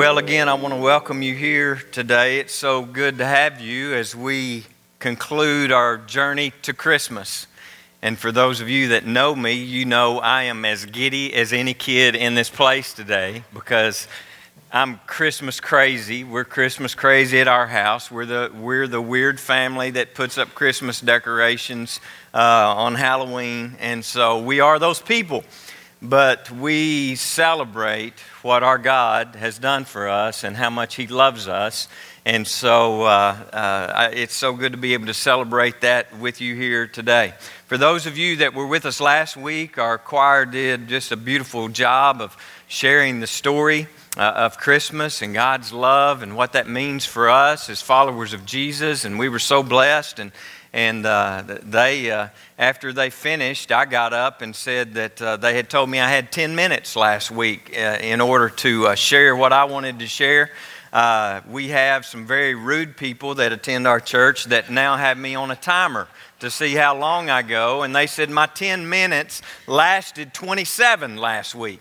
Well, again, I want to welcome you here today. It's so good to have you as we conclude our journey to Christmas. And for those of you that know me, you know I am as giddy as any kid in this place today because I'm Christmas crazy. We're Christmas crazy at our house. We're the, we're the weird family that puts up Christmas decorations uh, on Halloween. And so we are those people but we celebrate what our God has done for us and how much He loves us. And so uh, uh, it's so good to be able to celebrate that with you here today. For those of you that were with us last week, our choir did just a beautiful job of sharing the story uh, of Christmas and God's love and what that means for us as followers of Jesus. And we were so blessed. And and uh, they, uh, after they finished, I got up and said that uh, they had told me I had 10 minutes last week uh, in order to uh, share what I wanted to share. Uh, we have some very rude people that attend our church that now have me on a timer to see how long I go. And they said my 10 minutes lasted 27 last week.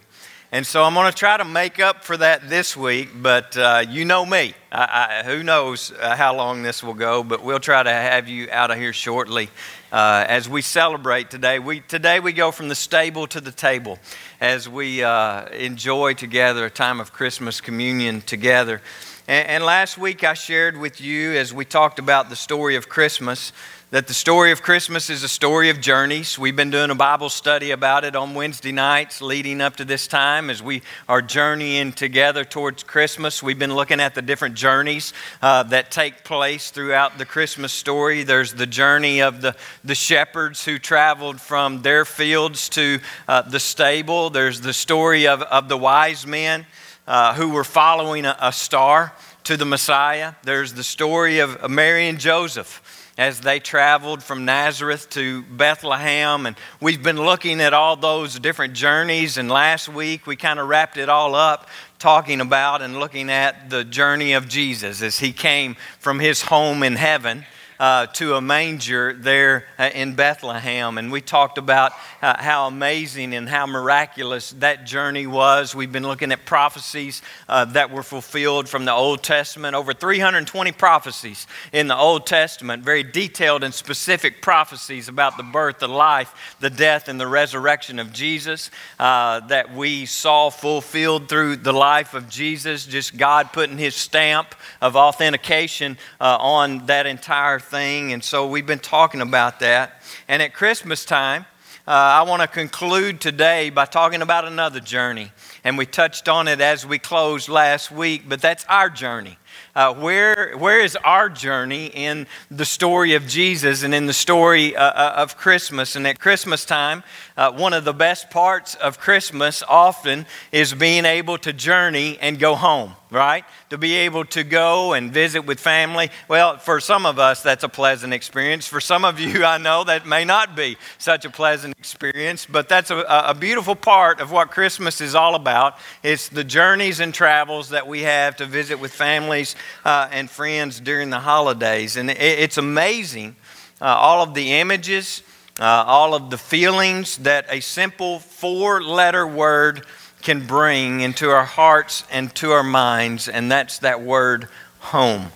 And so I'm going to try to make up for that this week, but uh, you know me. I, I, who knows uh, how long this will go, but we'll try to have you out of here shortly uh, as we celebrate today. We, today we go from the stable to the table as we uh, enjoy together a time of Christmas communion together. And, and last week I shared with you as we talked about the story of Christmas that the story of Christmas is a story of journeys. We've been doing a Bible study about it on Wednesday nights leading up to this time as we are journeying together towards Christmas. We've been looking at the different journeys uh, that take place throughout the Christmas story. There's the journey of the, the shepherds who traveled from their fields to uh, the stable, there's the story of, of the wise men uh, who were following a, a star to the Messiah. There's the story of Mary and Joseph as they traveled from Nazareth to Bethlehem. And we've been looking at all those different journeys. And last week we kind of wrapped it all up talking about and looking at the journey of Jesus as he came from his home in heaven uh, to a manger there uh, in Bethlehem. And we talked about uh, how amazing and how miraculous that journey was. We've been looking at prophecies uh, that were fulfilled from the Old Testament, over 320 prophecies in the Old Testament, very detailed and specific prophecies about the birth, the life, the death, and the resurrection of Jesus uh, that we saw fulfilled through the life of Jesus, just God putting his stamp of authentication uh, on that entire thing. And so we've been talking about that. And at Christmas time, uh, I want to conclude today by talking about another journey. And we touched on it as we closed last week, but that's our journey. Uh, where, where is our journey in the story of Jesus and in the story uh, uh of Christmas? And at Christmas time, uh, one of the best parts of Christmas often is being able to journey and go home, right? To be able to go and visit with family. Well, for some of us, that's a pleasant experience. For some of you, I know that may not be such a pleasant experience, but that's a, a beautiful part of what Christmas is all about. It's the journeys and travels that we have to visit with families uh, and friends during the holidays. And it, it's amazing uh, all of the images uh, all of the feelings that a simple four letter word can bring into our hearts and to our minds, and that's that word home.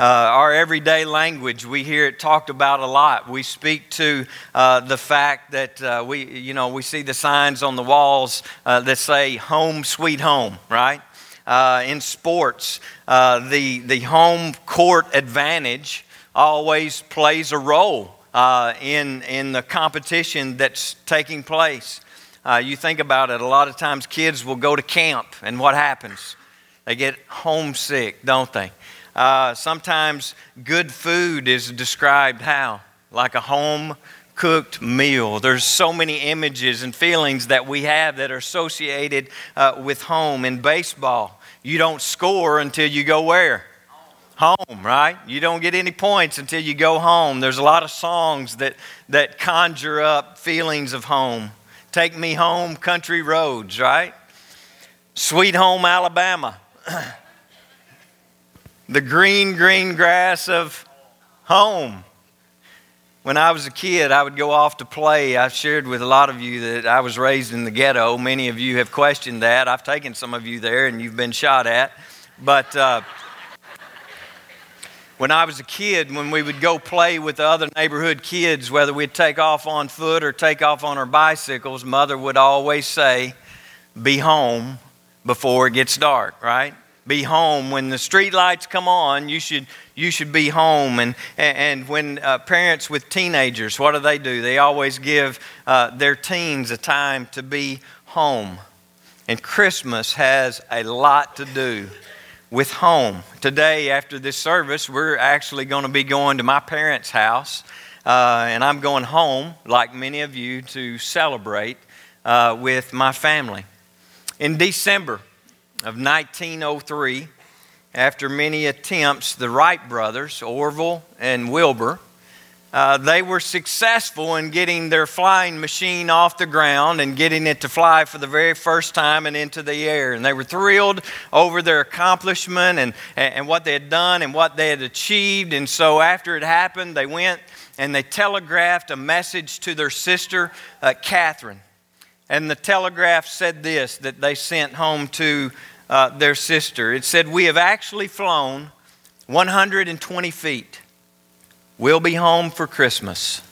Uh, our everyday language, we hear it talked about a lot. We speak to uh, the fact that uh, we, you know, we see the signs on the walls uh, that say "Home, Sweet Home," right? Uh, in sports, uh, the the home court advantage always plays a role uh, in, in the competition that's taking place. Uh, you think about it, a lot of times kids will go to camp, and what happens? They get homesick, don't they? Uh, sometimes good food is described how? Like a home cooked meal. There's so many images and feelings that we have that are associated uh, with home. In baseball, you don't score until you go where? home, right? You don't get any points until you go home. There's a lot of songs that, that conjure up feelings of home. Take me home, country roads, right? Sweet home, Alabama. the green, green grass of home. When I was a kid, I would go off to play. I've shared with a lot of you that I was raised in the ghetto. Many of you have questioned that. I've taken some of you there and you've been shot at. But uh, when I was a kid, when we would go play with the other neighborhood kids, whether we'd take off on foot or take off on our bicycles, mother would always say, Be home before it gets dark, right? Be home. When the street lights come on, you should, you should be home. And, and when uh, parents with teenagers, what do they do? They always give uh, their teens a time to be home. And Christmas has a lot to do with home. Today, after this service, we're actually going to be going to my parents' house, uh, and I'm going home, like many of you, to celebrate uh, with my family. In December of 1903, after many attempts, the Wright brothers, Orville and Wilbur, uh, they were successful in getting their flying machine off the ground and getting it to fly for the very first time and into the air. And they were thrilled over their accomplishment and, and what they had done and what they had achieved. And so after it happened, they went and they telegraphed a message to their sister, uh, Katharine. And the telegraph said this that they sent home to uh, their sister. It said, We have actually flown 120 feet. We'll be home for Christmas.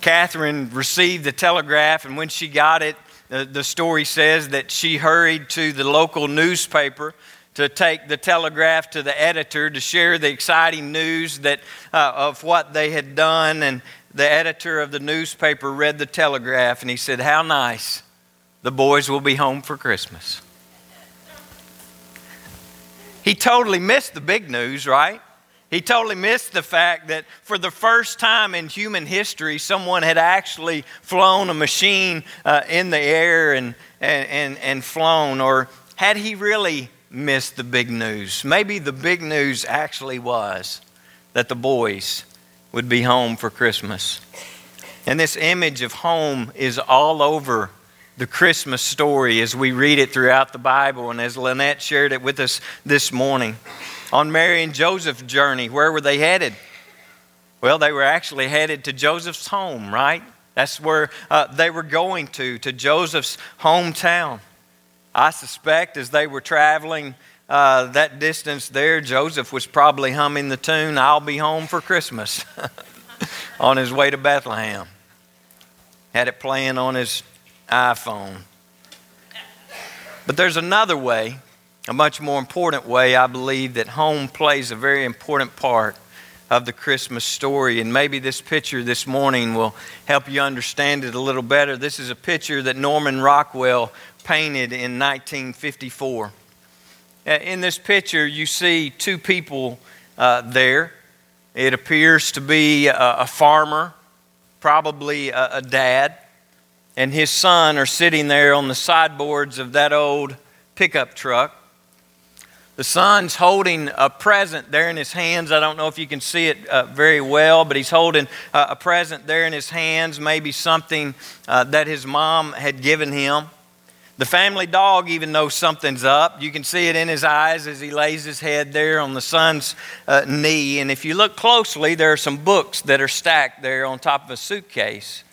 Katharine received the telegraph, and when she got it, the, story says that she hurried to the local newspaper to take the telegraph to the editor to share the exciting news that, uh, of what they had done. And the editor of the newspaper read the telegraph and he said, How nice. The boys will be home for Christmas. He totally missed the big news, right? He totally missed the fact that for the first time in human history, someone had actually flown a machine uh, in the air and, and, and, and flown. Or had he really missed the big news? Maybe the big news actually was that the boys would be home for Christmas. And this image of home is all over the Christmas story as we read it throughout the Bible and as Lynette shared it with us this morning. On Mary and Joseph's journey, where were they headed? Well, they were actually headed to Joseph's home, right? That's where uh, they were going to, to Joseph's hometown. I suspect as they were traveling uh, that distance there, Joseph was probably humming the tune, I'll Be Home for Christmas, on his way to Bethlehem. Had it playing on his iPhone. But there's another way, a much more important way, I believe, that home plays a very important part of the Christmas story. And maybe this picture this morning will help you understand it a little better. This is a picture that Norman Rockwell painted in 1954. Uh, in this picture, you see two people uh, there. It appears to be a, a farmer, probably a, a dad and his son are sitting there on the sideboards of that old pickup truck. The son's holding a present there in his hands. I don't know if you can see it uh, very well, but he's holding uh, a present there in his hands, maybe something uh, that his mom had given him. The family dog even knows something's up. You can see it in his eyes as he lays his head there on the son's uh, knee. And if you look closely, there are some books that are stacked there on top of a suitcase.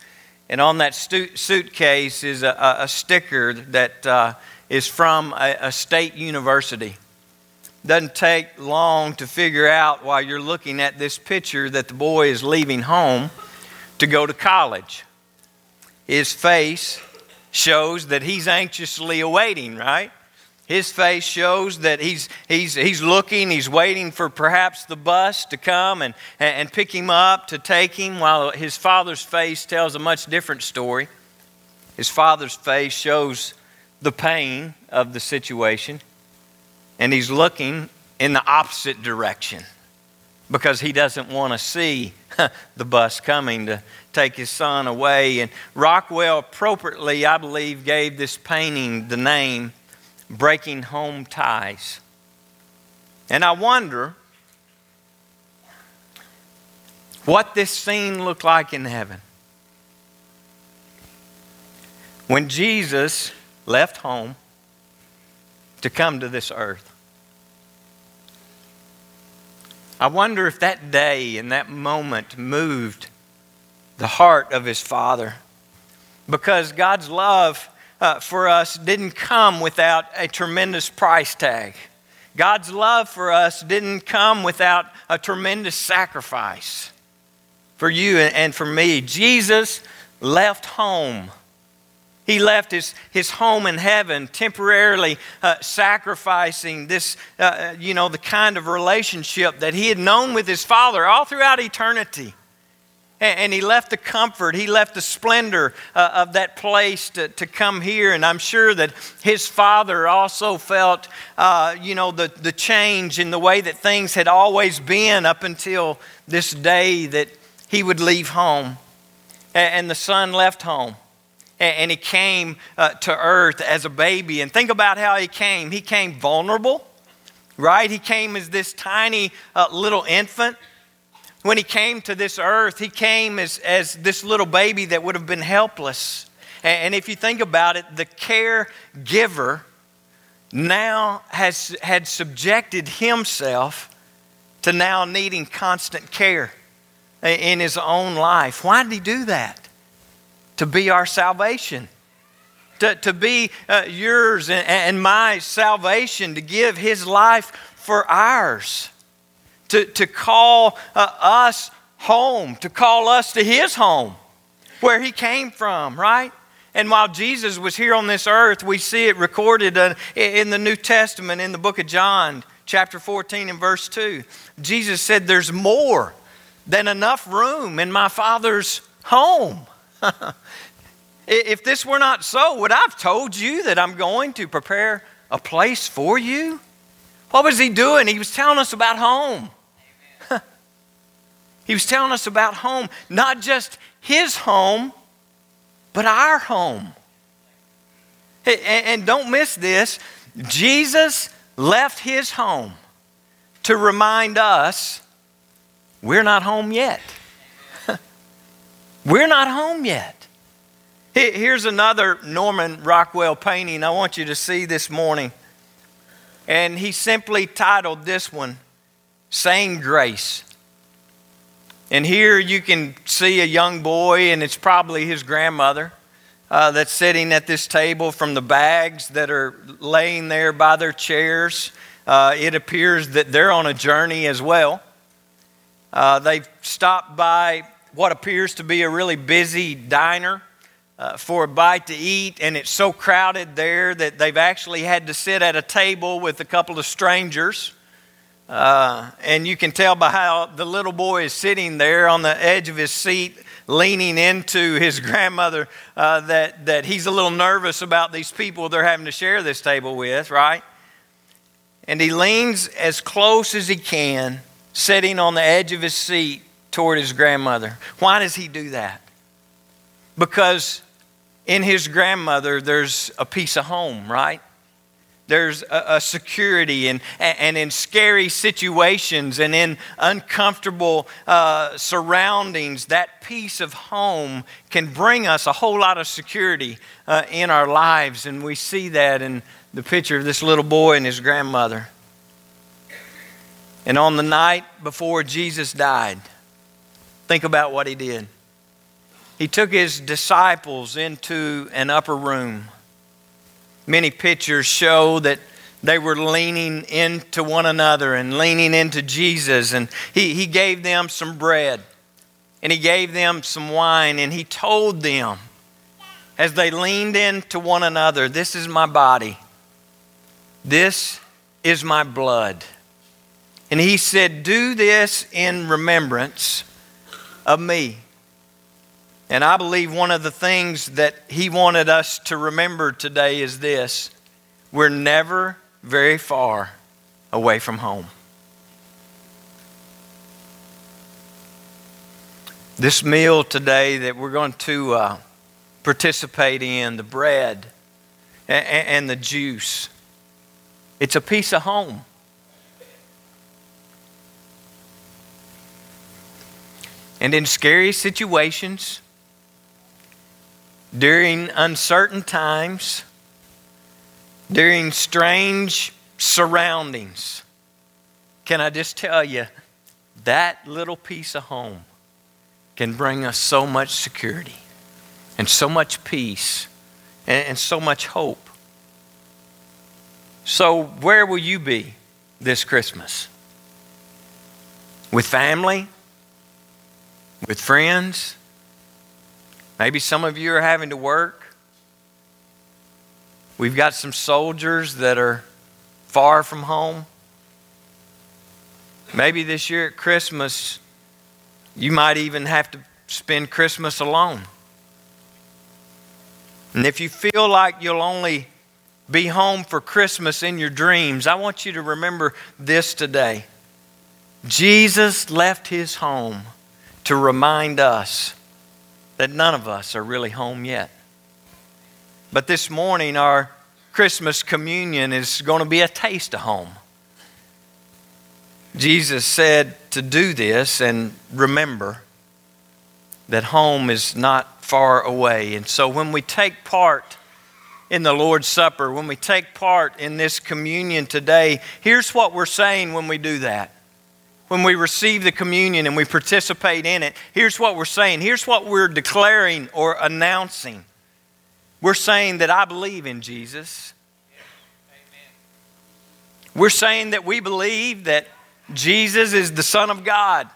And on that stu- suitcase is a, a sticker that uh, is from a, a state university. Doesn't take long to figure out while you're looking at this picture that the boy is leaving home to go to college. His face shows that he's anxiously awaiting, right? His face shows that he's, he's, he's looking, he's waiting for perhaps the bus to come and, and pick him up to take him, while his father's face tells a much different story. His father's face shows the pain of the situation, and he's looking in the opposite direction because he doesn't want to see the bus coming to take his son away. And Rockwell appropriately, I believe, gave this painting the name breaking home ties. And I wonder what this scene looked like in heaven. When Jesus left home to come to this earth. I wonder if that day and that moment moved the heart of his father. Because God's love uh, for us didn't come without a tremendous price tag. God's love for us didn't come without a tremendous sacrifice for you and for me. Jesus left home. He left his, his home in heaven, temporarily uh, sacrificing this, uh, you know, the kind of relationship that he had known with his Father all throughout eternity. And he left the comfort, he left the splendor uh, of that place to, to come here. And I'm sure that his father also felt, uh, you know, the, the change in the way that things had always been up until this day that he would leave home. And the son left home. And he came uh, to earth as a baby. And think about how he came. He came vulnerable, right? He came as this tiny uh, little infant when he came to this earth, he came as, as this little baby that would have been helpless. And, and if you think about it, the caregiver now has had subjected himself to now needing constant care in his own life. Why did he do that? To be our salvation. To, to be uh, yours and, and my salvation, to give his life for ours to, to call uh, us home, to call us to his home, where he came from, right? And while Jesus was here on this earth, we see it recorded uh, in the New Testament in the book of John, chapter 14 and verse 2. Jesus said, There's more than enough room in my Father's home. if this were not so, would I have told you that I'm going to prepare a place for you? What was he doing? He was telling us about home. He was telling us about home, not just his home, but our home. And don't miss this Jesus left his home to remind us we're not home yet. We're not home yet. Here's another Norman Rockwell painting I want you to see this morning. And he simply titled this one, Saying Grace. And here you can see a young boy, and it's probably his grandmother uh, that's sitting at this table from the bags that are laying there by their chairs. Uh, it appears that they're on a journey as well. Uh, they've stopped by what appears to be a really busy diner uh, for a bite to eat, and it's so crowded there that they've actually had to sit at a table with a couple of strangers. Uh, and you can tell by how the little boy is sitting there on the edge of his seat, leaning into his grandmother, uh, that, that he's a little nervous about these people they're having to share this table with, right? And he leans as close as he can, sitting on the edge of his seat toward his grandmother. Why does he do that? Because in his grandmother, there's a piece of home, right? There's a, a security, and, and in scary situations and in uncomfortable uh, surroundings, that piece of home can bring us a whole lot of security uh, in our lives. And we see that in the picture of this little boy and his grandmother. And on the night before Jesus died, think about what he did. He took his disciples into an upper room Many pictures show that they were leaning into one another and leaning into Jesus. And he, he gave them some bread and he gave them some wine and he told them as they leaned into one another, This is my body, this is my blood. And he said, Do this in remembrance of me. And I believe one of the things that he wanted us to remember today is this we're never very far away from home. This meal today that we're going to uh, participate in, the bread and, and the juice, it's a piece of home. And in scary situations, during uncertain times, during strange surroundings, can I just tell you, that little piece of home can bring us so much security and so much peace and, and so much hope. So, where will you be this Christmas? With family? With friends? Maybe some of you are having to work. We've got some soldiers that are far from home. Maybe this year at Christmas, you might even have to spend Christmas alone. And if you feel like you'll only be home for Christmas in your dreams, I want you to remember this today. Jesus left his home to remind us that none of us are really home yet. But this morning, our Christmas communion is going to be a taste of home. Jesus said to do this and remember that home is not far away. And so when we take part in the Lord's Supper, when we take part in this communion today, here's what we're saying when we do that. When we receive the communion and we participate in it, here's what we're saying. Here's what we're declaring or announcing. We're saying that I believe in Jesus. We're saying that we believe that Jesus is the Son of God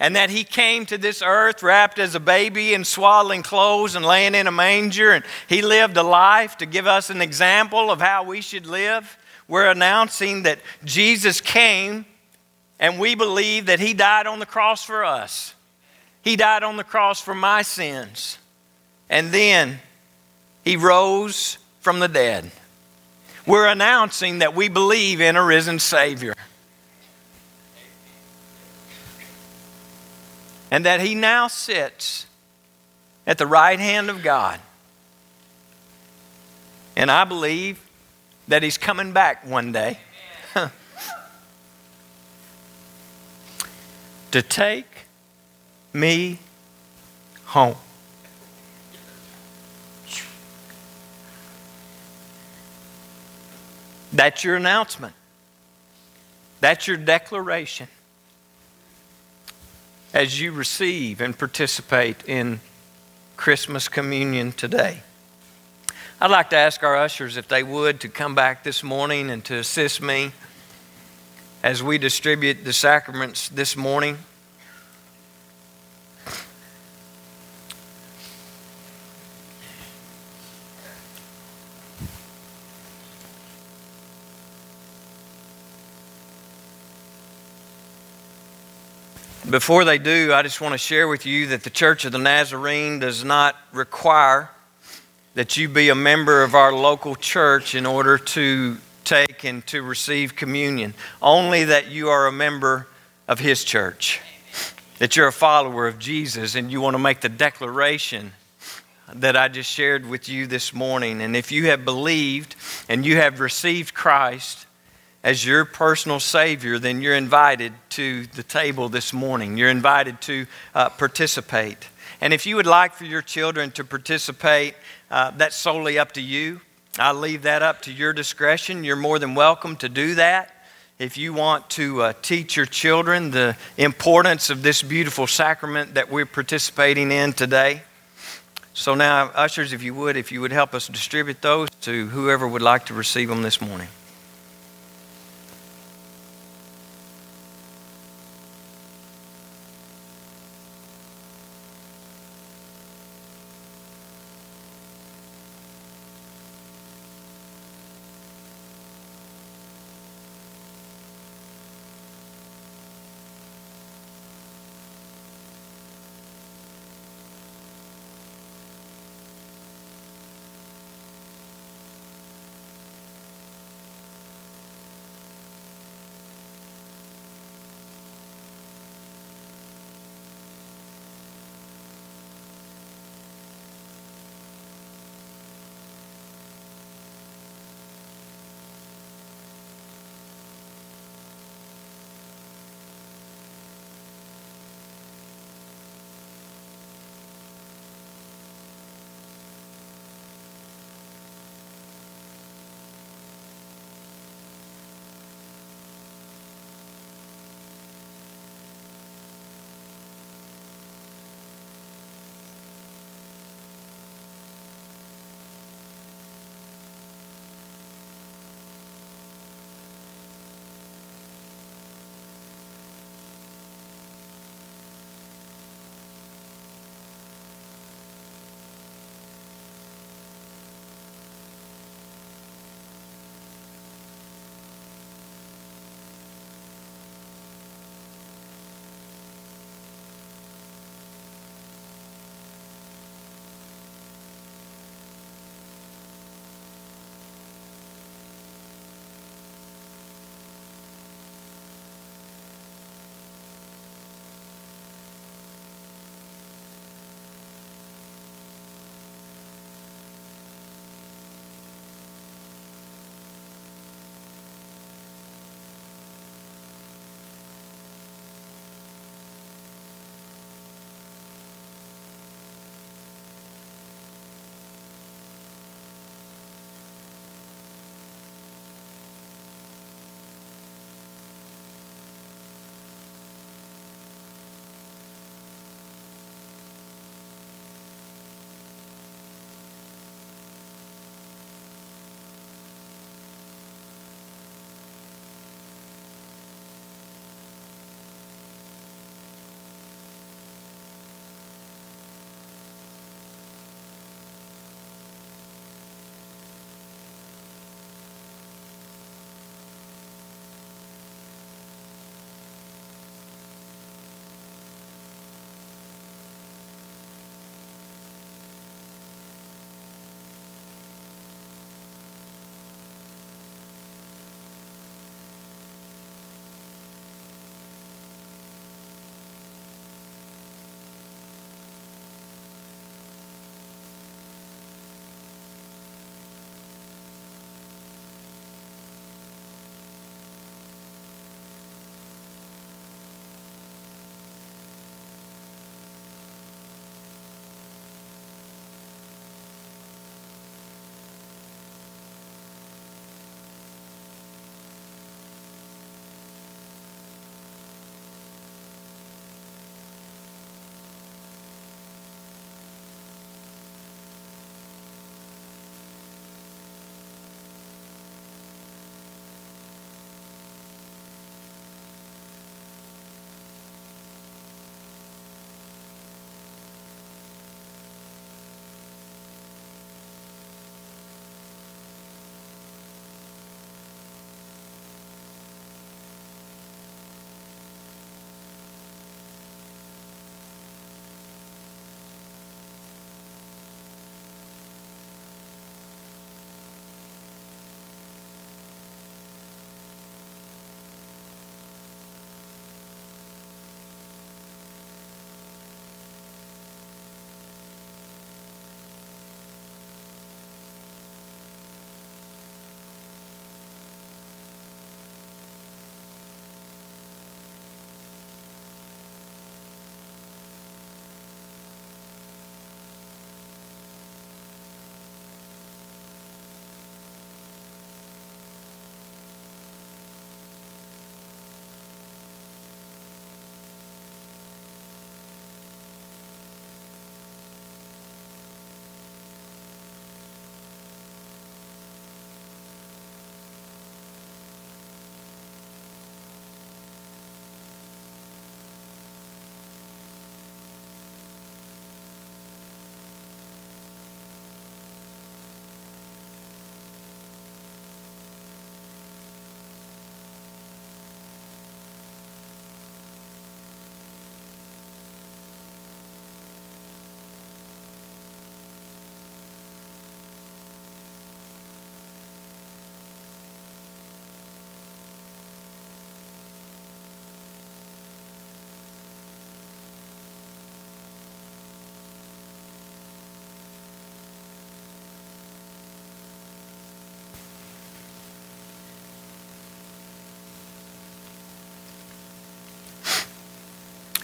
and that he came to this earth wrapped as a baby in swaddling clothes and laying in a manger, and he lived a life to give us an example of how we should live. We're announcing that Jesus came, and we believe that he died on the cross for us. He died on the cross for my sins, and then he rose from the dead. We're announcing that we believe in a risen Savior. and that he now sits at the right hand of God. And I believe that he's coming back one day to take me home. That's your announcement. That's your declaration as you receive and participate in Christmas communion today. I'd like to ask our ushers if they would to come back this morning and to assist me as we distribute the sacraments this morning. Before they do, I just want to share with you that the Church of the Nazarene does not require that you be a member of our local church in order to take and to receive communion. Only that you are a member of His church, that you're a follower of Jesus, and you want to make the declaration that I just shared with you this morning. And if you have believed and you have received Christ, as your personal Savior, then you're invited to the table this morning. You're invited to uh, participate. And if you would like for your children to participate, uh, that's solely up to you. I leave that up to your discretion. You're more than welcome to do that. If you want to uh, teach your children the importance of this beautiful sacrament that we're participating in today. So, now, ushers, if you would, if you would help us distribute those to whoever would like to receive them this morning.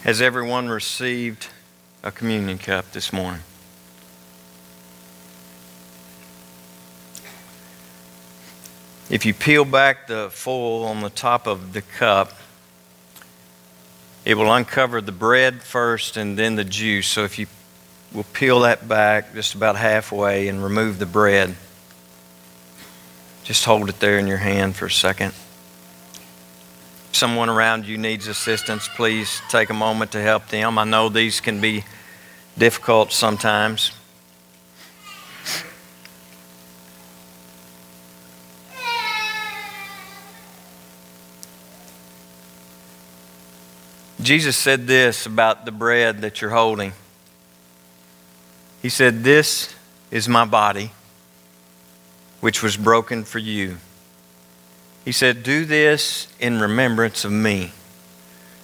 Has everyone received a communion cup this morning? If you peel back the foil on the top of the cup, it will uncover the bread first and then the juice. So if you will peel that back just about halfway and remove the bread, just hold it there in your hand for a second. Someone around you needs assistance, please take a moment to help them. I know these can be difficult sometimes. Jesus said this about the bread that you're holding. He said, This is my body, which was broken for you. He said, Do this in remembrance of me.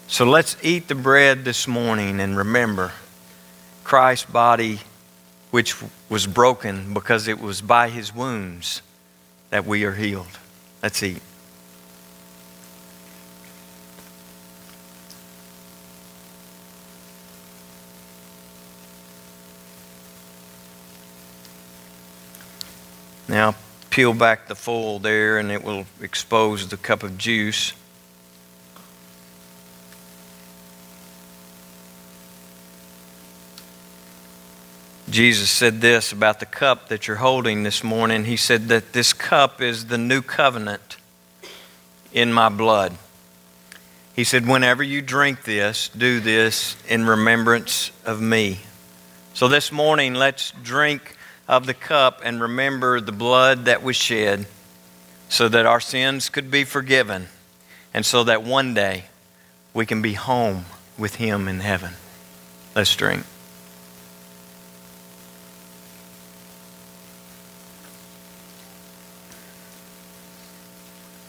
So let's eat the bread this morning and remember Christ's body, which was broken because it was by his wounds that we are healed. Let's eat. Now, peel back the foil there, and it will expose the cup of juice. Jesus said this about the cup that you're holding this morning. He said that this cup is the new covenant in my blood. He said, Whenever you drink this, do this in remembrance of me. So this morning, let's drink of the cup and remember the blood that was shed so that our sins could be forgiven and so that one day we can be home with Him in heaven. Let's drink.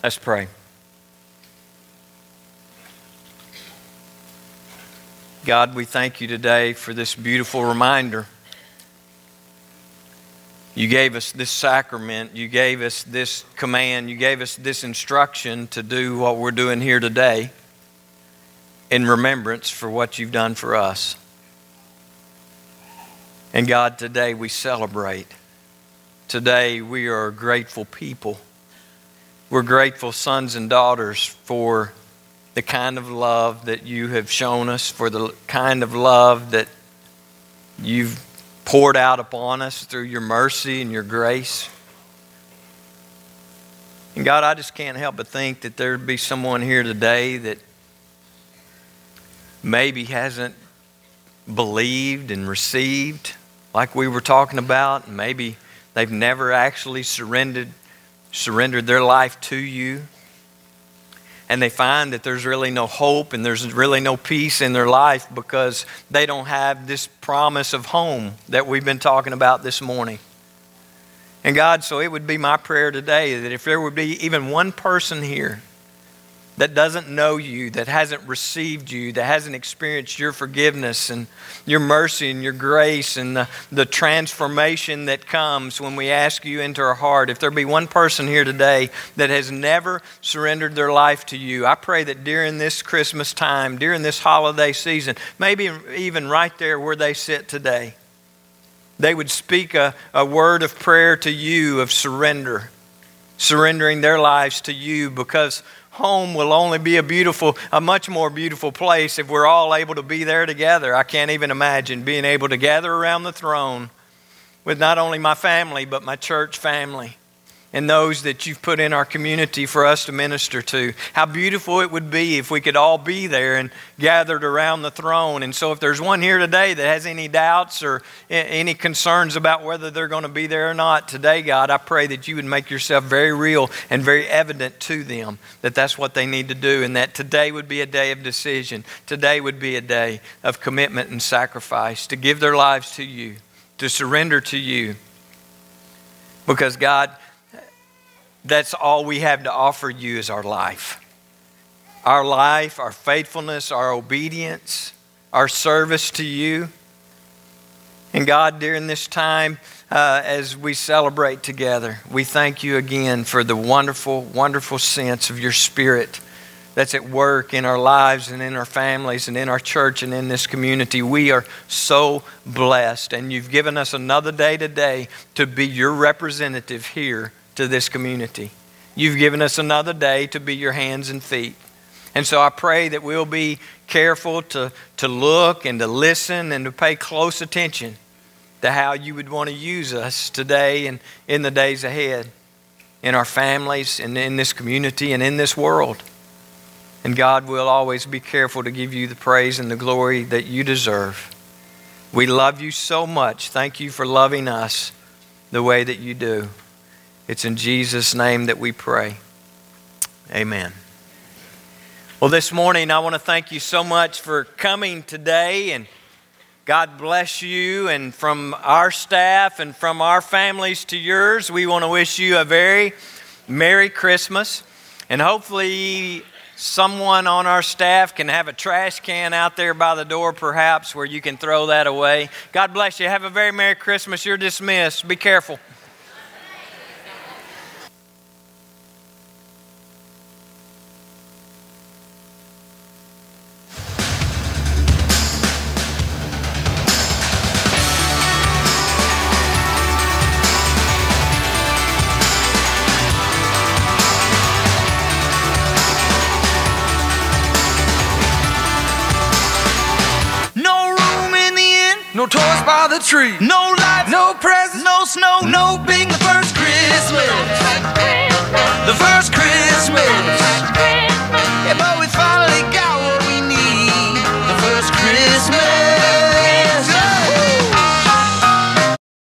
Let's pray. God, we thank you today for this beautiful reminder you gave us this sacrament. You gave us this command. You gave us this instruction to do what we're doing here today in remembrance for what you've done for us. And God, today we celebrate. Today we are grateful people. We're grateful sons and daughters for the kind of love that you have shown us, for the kind of love that you've poured out upon us through your mercy and your grace. And God, I just can't help but think that there'd be someone here today that maybe hasn't believed and received like we were talking about. Maybe they've never actually surrendered surrendered their life to you and they find that there's really no hope and there's really no peace in their life because they don't have this promise of home that we've been talking about this morning. And God, so it would be my prayer today that if there would be even one person here that doesn't know you, that hasn't received you, that hasn't experienced your forgiveness and your mercy and your grace and the, the transformation that comes when we ask you into our heart. If there be one person here today that has never surrendered their life to you, I pray that during this Christmas time, during this holiday season, maybe even right there where they sit today, they would speak a, a word of prayer to you of surrender, surrendering their lives to you because home will only be a beautiful, a much more beautiful place if we're all able to be there together. I can't even imagine being able to gather around the throne with not only my family, but my church family and those that you've put in our community for us to minister to. How beautiful it would be if we could all be there and gathered around the throne. And so, if there's one here today that has any doubts or any concerns about whether they're going to be there or not today, God, I pray that you would make yourself very real and very evident to them that that's what they need to do, and that today would be a day of decision. Today would be a day of commitment and sacrifice to give their lives to you, to surrender to you. Because, God, that's all we have to offer you is our life. Our life, our faithfulness, our obedience, our service to you. And God, during this time, uh, as we celebrate together, we thank you again for the wonderful, wonderful sense of your Spirit that's at work in our lives and in our families and in our church and in this community. We are so blessed. And you've given us another day today to be your representative here to this community. You've given us another day to be your hands and feet. And so I pray that we'll be careful to, to look and to listen and to pay close attention to how you would want to use us today and in the days ahead in our families and in this community and in this world. And God will always be careful to give you the praise and the glory that you deserve. We love you so much. Thank you for loving us the way that you do. It's in Jesus' name that we pray. Amen. Well, this morning, I want to thank you so much for coming today, and God bless you. And from our staff and from our families to yours, we want to wish you a very Merry Christmas. And hopefully, someone on our staff can have a trash can out there by the door, perhaps, where you can throw that away. God bless you. Have a very Merry Christmas. You're dismissed. Be careful. the tree. No lights, no presents, no snow, no being the first Christmas. The first Christmas. Yeah,